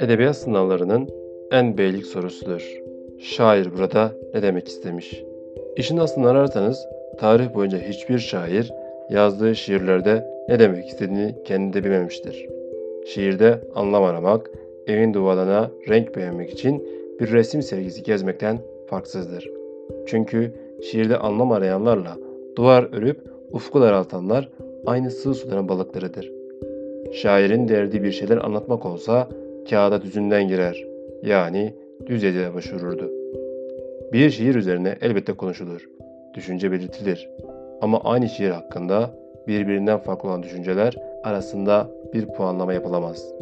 Edebiyat sınavlarının en beylik sorusudur. Şair burada ne demek istemiş? İşin aslını ararsanız tarih boyunca hiçbir şair yazdığı şiirlerde ne demek istediğini kendi de bilmemiştir. Şiirde anlam aramak, evin duvarlarına renk beğenmek için bir resim sergisi gezmekten farksızdır. Çünkü şiirde anlam arayanlarla duvar örüp ufku daraltanlar aynı sığ suların balıklarıdır. Şairin derdi bir şeyler anlatmak olsa kağıda düzünden girer. Yani düz yazıya başvururdu. Bir şiir üzerine elbette konuşulur. Düşünce belirtilir. Ama aynı şiir hakkında birbirinden farklı olan düşünceler arasında bir puanlama yapılamaz.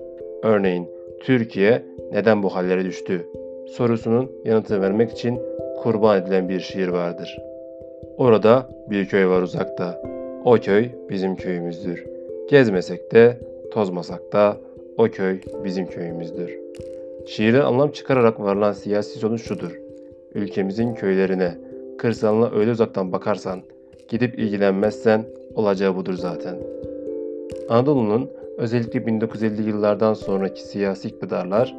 Örneğin Türkiye neden bu hallere düştü sorusunun yanıtını vermek için kurban edilen bir şiir vardır. Orada bir köy var uzakta. O köy bizim köyümüzdür. Gezmesek de, tozmasak da o köy bizim köyümüzdür. Şiirden anlam çıkararak varılan siyasi sonuç şudur. Ülkemizin köylerine, kırsalına öyle uzaktan bakarsan, gidip ilgilenmezsen olacağı budur zaten. Anadolu'nun özellikle 1950 yıllardan sonraki siyasi iktidarlar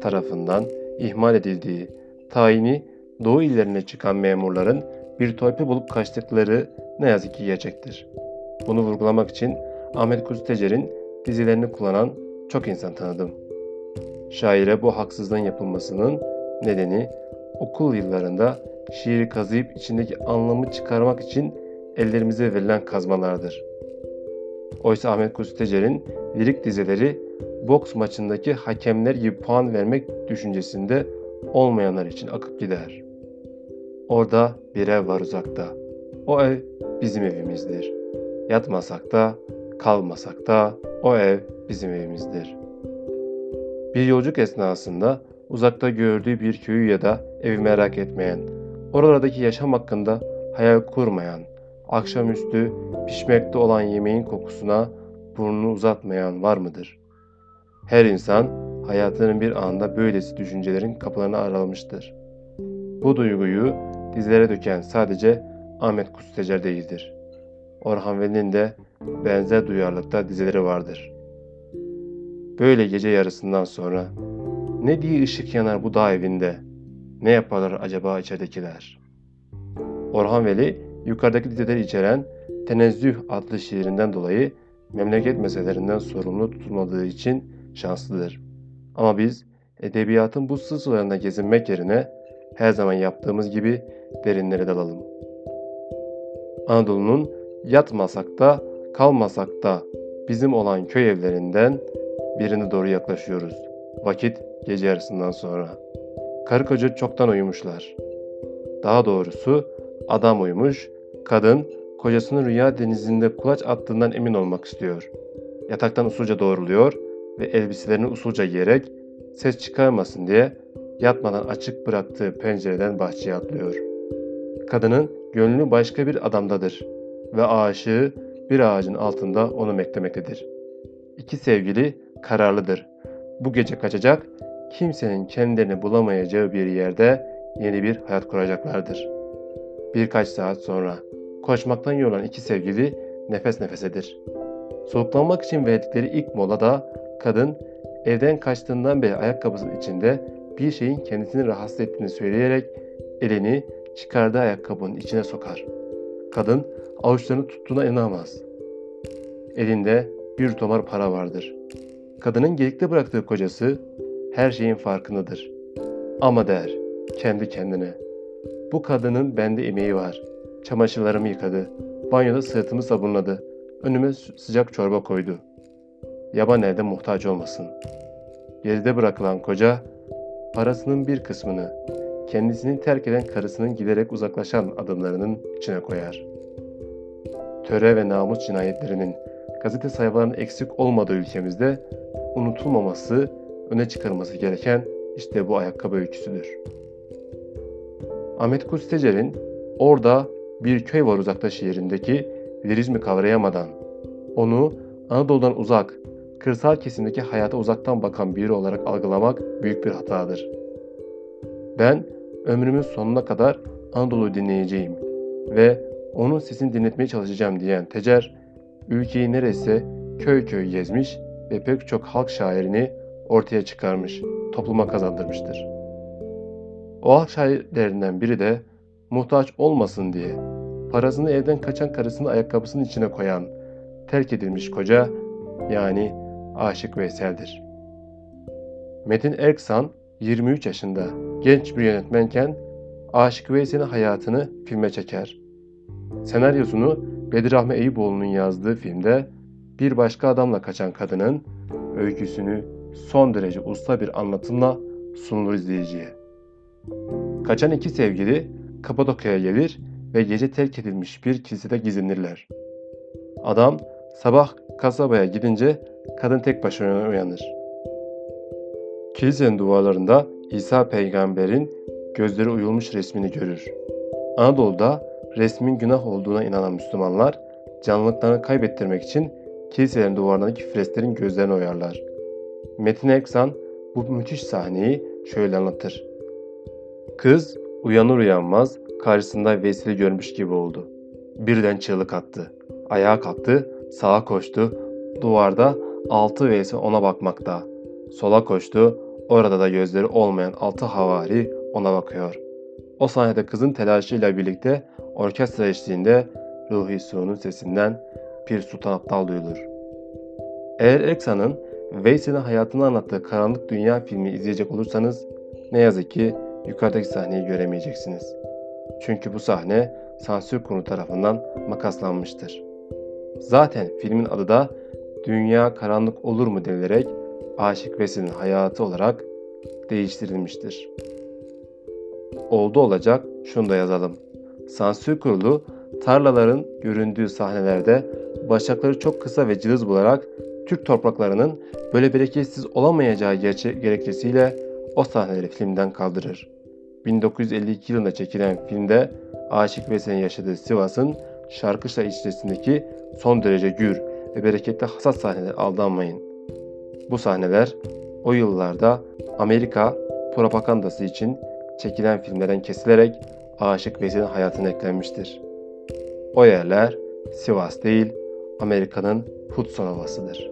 tarafından ihmal edildiği, tayini Doğu illerine çıkan memurların bir torpil bulup kaçtıkları ne yazık ki gerçektir. Bunu vurgulamak için Ahmet Kutlu Tecer'in dizilerini kullanan çok insan tanıdım. Şaire bu haksızlığın yapılmasının nedeni okul yıllarında şiiri kazıyıp içindeki anlamı çıkarmak için ellerimize verilen kazmalardır. Oysa Ahmet Kutlu Tecer'in lirik dizileri boks maçındaki hakemler gibi puan vermek düşüncesinde olmayanlar için akıp gider. Orada bir ev var uzakta. O ev bizim evimizdir. Yatmasak da, kalmasak da o ev bizim evimizdir. Bir yolculuk esnasında uzakta gördüğü bir köyü ya da evi merak etmeyen, oralardaki yaşam hakkında hayal kurmayan, akşamüstü pişmekte olan yemeğin kokusuna burnunu uzatmayan var mıdır? Her insan hayatının bir anda böylesi düşüncelerin kapılarını aralamıştır. Bu duyguyu dizlere döken sadece Ahmet Kustutecer değildir. Orhan Veli'nin de benzer duyarlılıkta dizileri vardır. Böyle gece yarısından sonra ne diye ışık yanar bu dağ evinde? Ne yaparlar acaba içeridekiler? Orhan Veli yukarıdaki dizeleri içeren Tenezzüh adlı şiirinden dolayı memleket meselelerinden sorumlu tutulmadığı için şanslıdır. Ama biz edebiyatın bu sızılarında gezinmek yerine her zaman yaptığımız gibi derinlere dalalım. Anadolu'nun yatmasak da kalmasak da bizim olan köy evlerinden birine doğru yaklaşıyoruz. Vakit gece yarısından sonra. Karı koca çoktan uyumuşlar. Daha doğrusu adam uyumuş, kadın kocasının rüya denizinde kulaç attığından emin olmak istiyor. Yataktan usulca doğruluyor ve elbiselerini usulca giyerek ses çıkarmasın diye yatmadan açık bıraktığı pencereden bahçeye atlıyor. Kadının gönlü başka bir adamdadır ve aşığı bir ağacın altında onu beklemektedir. İki sevgili kararlıdır. Bu gece kaçacak, kimsenin kendilerini bulamayacağı bir yerde yeni bir hayat kuracaklardır. Birkaç saat sonra koşmaktan yorulan iki sevgili nefes nefesedir. Soluklanmak için verdikleri ilk molada kadın evden kaçtığından beri ayakkabısının içinde bir şeyin kendisini rahatsız ettiğini söyleyerek elini çıkardığı ayakkabının içine sokar. Kadın avuçlarını tuttuğuna inanamaz. Elinde bir tomar para vardır. Kadının gelikte bıraktığı kocası her şeyin farkındadır. Ama der kendi kendine. Bu kadının bende emeği var. Çamaşırlarımı yıkadı. Banyoda sırtımı sabunladı. Önüme sıcak çorba koydu. Yaban elde muhtaç olmasın. Geride bırakılan koca parasının bir kısmını kendisini terk eden karısının giderek uzaklaşan adımlarının içine koyar. Töre ve namus cinayetlerinin gazete sayfalarının eksik olmadığı ülkemizde unutulmaması, öne çıkarılması gereken işte bu ayakkabı öyküsüdür. Ahmet Kustecer'in orada bir köy var uzakta şiirindeki lirizmi kavrayamadan, onu Anadolu'dan uzak, kırsal kesimdeki hayata uzaktan bakan biri olarak algılamak büyük bir hatadır. Ben ömrümün sonuna kadar Anadolu'yu dinleyeceğim ve onun sesini dinletmeye çalışacağım diyen Tecer, ülkeyi neresi köy köy gezmiş ve pek çok halk şairini ortaya çıkarmış, topluma kazandırmıştır. O halk şairlerinden biri de muhtaç olmasın diye parasını evden kaçan karısını ayakkabısının içine koyan terk edilmiş koca yani Aşık Veysel'dir. Metin Erksan 23 yaşında genç bir yönetmenken Aşık Veysel'in hayatını filme çeker. Senaryosunu Bedirahme Eyüboğlu'nun yazdığı filmde bir başka adamla kaçan kadının öyküsünü son derece usta bir anlatımla sunulur izleyiciye. Kaçan iki sevgili Kapadokya'ya gelir ve gece terk edilmiş bir kilisede gizlenirler. Adam sabah kasabaya gidince kadın tek başına uyanır. Kilisenin duvarlarında İsa peygamberin gözleri uyulmuş resmini görür. Anadolu'da resmin günah olduğuna inanan Müslümanlar canlılıklarını kaybettirmek için kiliselerin duvarlarındaki fresklerin gözlerini oyarlar. Metin Eksan bu müthiş sahneyi şöyle anlatır. Kız uyanır uyanmaz karşısında Vesile görmüş gibi oldu. Birden çığlık attı. Ayağa kalktı, sağa koştu. Duvarda altı Vesile ona bakmakta. Sola koştu. Orada da gözleri olmayan altı havari ona bakıyor. O sahnede kızın telaşıyla birlikte orkestra eşliğinde Ruhi Su'nun sesinden Pir Sultan Aptal duyulur. Eğer Eksa'nın Veysel'in hayatını anlattığı Karanlık Dünya filmi izleyecek olursanız ne yazık ki yukarıdaki sahneyi göremeyeceksiniz. Çünkü bu sahne sansür kurulu tarafından makaslanmıştır. Zaten filmin adı da Dünya Karanlık Olur mu denilerek Aşık Veysel'in hayatı olarak değiştirilmiştir. Oldu olacak şunu da yazalım. Sansür kurulu tarlaların göründüğü sahnelerde başakları çok kısa ve cılız bularak Türk topraklarının böyle bereketsiz olamayacağı gerekçesiyle o sahneleri filmden kaldırır. 1952 yılında çekilen filmde Aşık Veysel'in yaşadığı Sivas'ın Şarkışla ilçesindeki son derece gür ve bereketli hasat sahneleri aldanmayın. Bu sahneler o yıllarda Amerika propagandası için çekilen filmlerden kesilerek Aşık Veysel'in hayatına eklenmiştir. O yerler Sivas değil, Amerika'nın Hudson Ovası'dır.